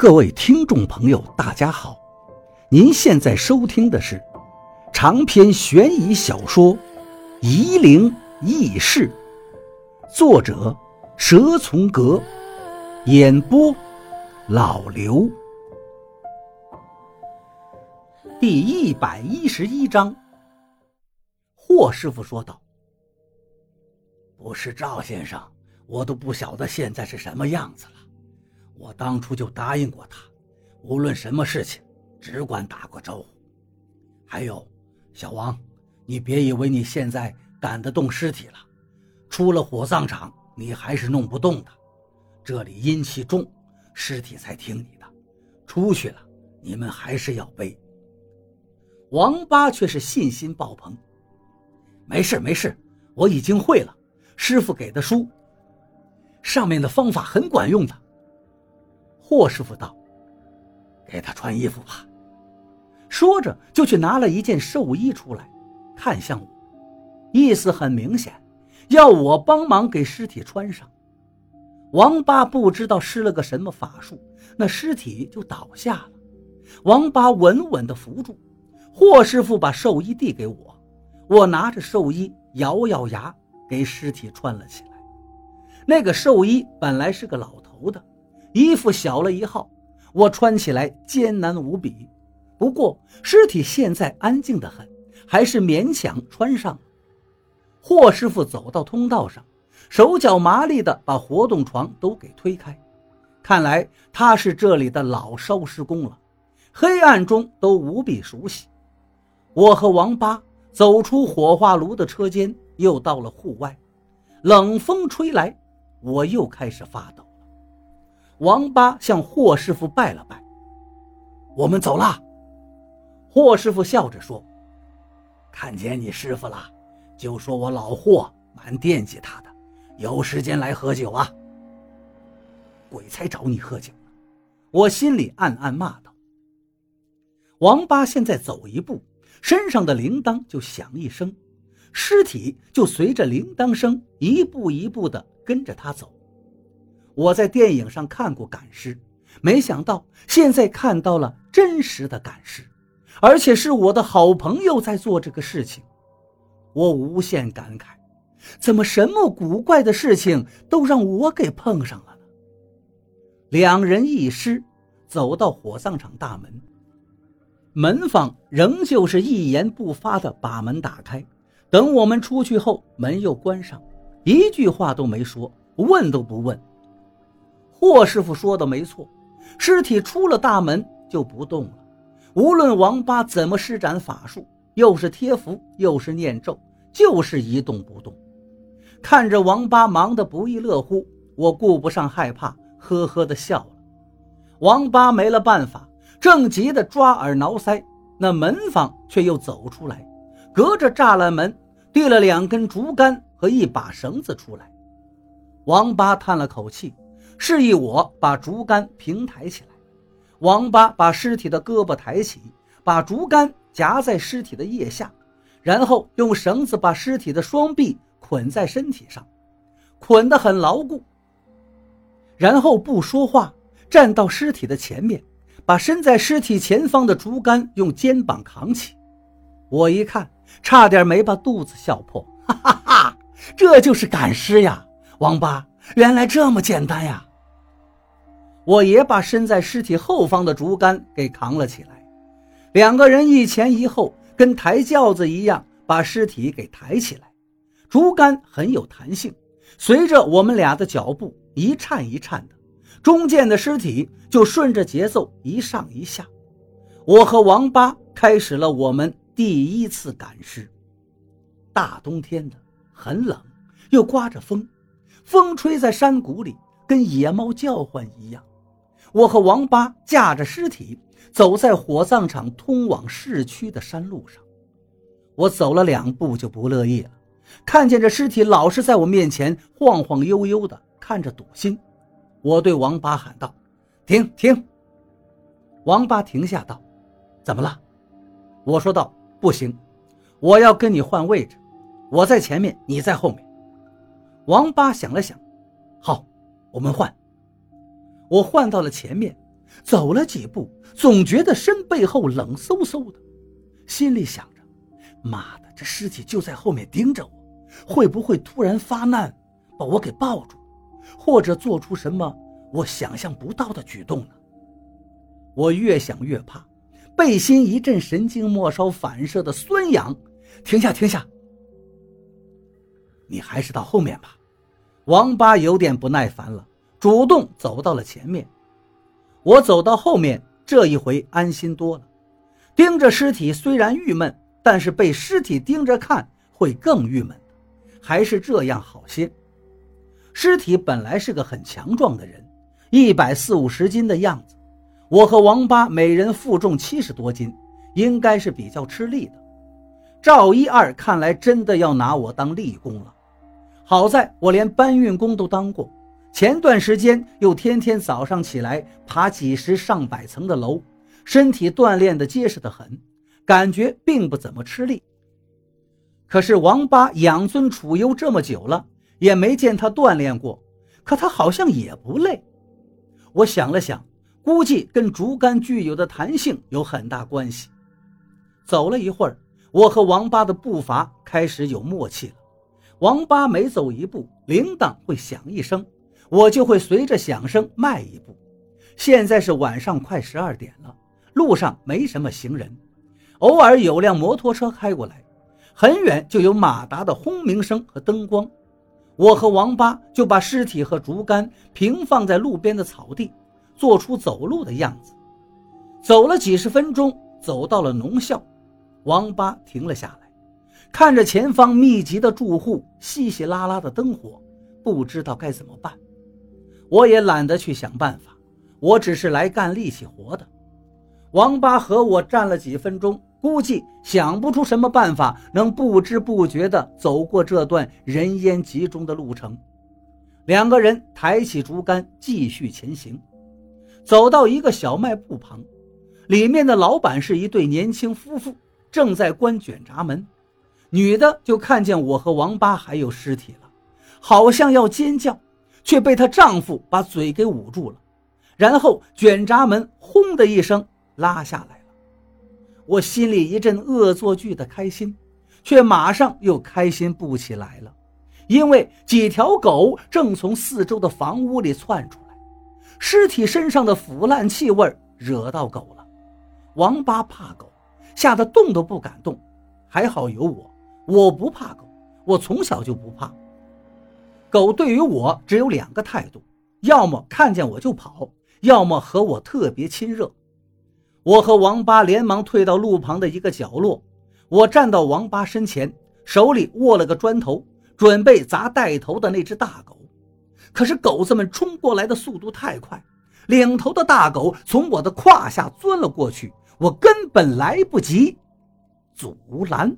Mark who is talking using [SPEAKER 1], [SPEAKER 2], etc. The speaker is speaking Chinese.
[SPEAKER 1] 各位听众朋友，大家好！您现在收听的是长篇悬疑小说《夷陵轶事》，作者蛇从阁，演播老刘。第一百一十一章，霍师傅说道：“
[SPEAKER 2] 不是赵先生，我都不晓得现在是什么样子了。”我当初就答应过他，无论什么事情，只管打个招呼。还有，小王，你别以为你现在赶得动尸体了，出了火葬场你还是弄不动的。这里阴气重，尸体才听你的。出去了，你们还是要背。
[SPEAKER 1] 王八却是信心爆棚，
[SPEAKER 2] 没事没事，我已经会了。师傅给的书，上面的方法很管用的。
[SPEAKER 1] 霍师傅道：“
[SPEAKER 2] 给他穿衣服吧。”
[SPEAKER 1] 说着就去拿了一件寿衣出来，看向我，意思很明显，要我帮忙给尸体穿上。王八不知道施了个什么法术，那尸体就倒下了。王八稳稳地扶住，霍师傅把寿衣递给我，我拿着寿衣咬咬牙给尸体穿了起来。那个寿衣本来是个老头的。衣服小了一号，我穿起来艰难无比。不过尸体现在安静得很，还是勉强穿上了。霍师傅走到通道上，手脚麻利地把活动床都给推开。看来他是这里的老烧尸工了，黑暗中都无比熟悉。我和王八走出火化炉的车间，又到了户外。冷风吹来，我又开始发抖。王八向霍师傅拜了拜，
[SPEAKER 2] 我们走了。
[SPEAKER 1] 霍师傅笑着说：“
[SPEAKER 2] 看见你师傅了，就说我老霍蛮惦记他的，有时间来喝酒啊。”
[SPEAKER 1] 鬼才找你喝酒呢！我心里暗暗骂道。王八现在走一步，身上的铃铛就响一声，尸体就随着铃铛声一步一步地跟着他走。我在电影上看过赶尸，没想到现在看到了真实的赶尸，而且是我的好朋友在做这个事情。我无限感慨，怎么什么古怪的事情都让我给碰上了呢？两人一尸，走到火葬场大门，门房仍旧是一言不发的把门打开。等我们出去后，门又关上，一句话都没说，问都不问。霍师傅说的没错，尸体出了大门就不动了。无论王八怎么施展法术，又是贴符，又是念咒，就是一动不动。看着王八忙得不亦乐乎，我顾不上害怕，呵呵的笑了。王八没了办法，正急得抓耳挠腮，那门房却又走出来，隔着栅栏门递了两根竹竿和一把绳子出来。王八叹了口气。示意我把竹竿平抬起来，王八把尸体的胳膊抬起，把竹竿夹在尸体的腋下，然后用绳子把尸体的双臂捆在身体上，捆得很牢固。然后不说话，站到尸体的前面，把伸在尸体前方的竹竿用肩膀扛起。我一看，差点没把肚子笑破，哈哈哈！这就是赶尸呀，王八，原来这么简单呀！我也把身在尸体后方的竹竿给扛了起来，两个人一前一后，跟抬轿子一样把尸体给抬起来。竹竿很有弹性，随着我们俩的脚步一颤一颤的，中间的尸体就顺着节奏一上一下。我和王八开始了我们第一次赶尸。大冬天的，很冷，又刮着风，风吹在山谷里，跟野猫叫唤一样。我和王八架着尸体走在火葬场通往市区的山路上，我走了两步就不乐意了，看见这尸体老是在我面前晃晃悠悠的，看着堵心。我对王八喊道：“停停！”王八停下道：“怎么了？”我说道：“不行，我要跟你换位置，我在前面，你在后面。”王八想了想：“好，我们换。”我换到了前面，走了几步，总觉得身背后冷飕飕的，心里想着：妈的，这尸体就在后面盯着我，会不会突然发难，把我给抱住，或者做出什么我想象不到的举动呢？我越想越怕，背心一阵神经末梢反射的酸痒。停下，停下！你还是到后面吧。王八有点不耐烦了，主动走到了前面。我走到后面，这一回安心多了。盯着尸体虽然郁闷，但是被尸体盯着看会更郁闷，还是这样好些。尸体本来是个很强壮的人，一百四五十斤的样子。我和王八每人负重七十多斤，应该是比较吃力的。赵一二看来真的要拿我当立功了。好在我连搬运工都当过。前段时间又天天早上起来爬几十上百层的楼，身体锻炼的结实的很，感觉并不怎么吃力。可是王八养尊处优这么久了，也没见他锻炼过，可他好像也不累。我想了想，估计跟竹竿具有的弹性有很大关系。走了一会儿，我和王八的步伐开始有默契了。王八每走一步，铃铛会响一声。我就会随着响声迈一步。现在是晚上快十二点了，路上没什么行人，偶尔有辆摩托车开过来，很远就有马达的轰鸣声和灯光。我和王八就把尸体和竹竿平放在路边的草地，做出走路的样子。走了几十分钟，走到了农校，王八停了下来，看着前方密集的住户，稀稀拉拉的灯火，不知道该怎么办。我也懒得去想办法，我只是来干力气活的。王八和我站了几分钟，估计想不出什么办法能不知不觉地走过这段人烟集中的路程。两个人抬起竹竿，继续前行，走到一个小卖部旁，里面的老板是一对年轻夫妇，正在关卷闸门。女的就看见我和王八还有尸体了，好像要尖叫。却被她丈夫把嘴给捂住了，然后卷闸门轰的一声拉下来了。我心里一阵恶作剧的开心，却马上又开心不起来了，因为几条狗正从四周的房屋里窜出来，尸体身上的腐烂气味惹到狗了。王八怕狗，吓得动都不敢动，还好有我，我不怕狗，我从小就不怕。狗对于我只有两个态度，要么看见我就跑，要么和我特别亲热。我和王八连忙退到路旁的一个角落，我站到王八身前，手里握了个砖头，准备砸带头的那只大狗。可是狗子们冲过来的速度太快，领头的大狗从我的胯下钻了过去，我根本来不及阻拦。